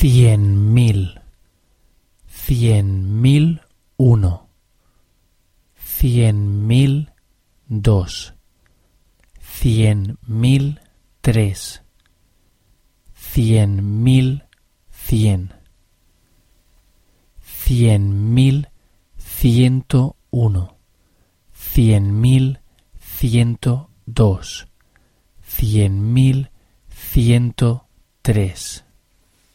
cien mil, cien mil uno, cien mil dos, cien mil tres, cien mil cien, cien mil ciento uno, cien mil ciento dos, cien mil ciento tres.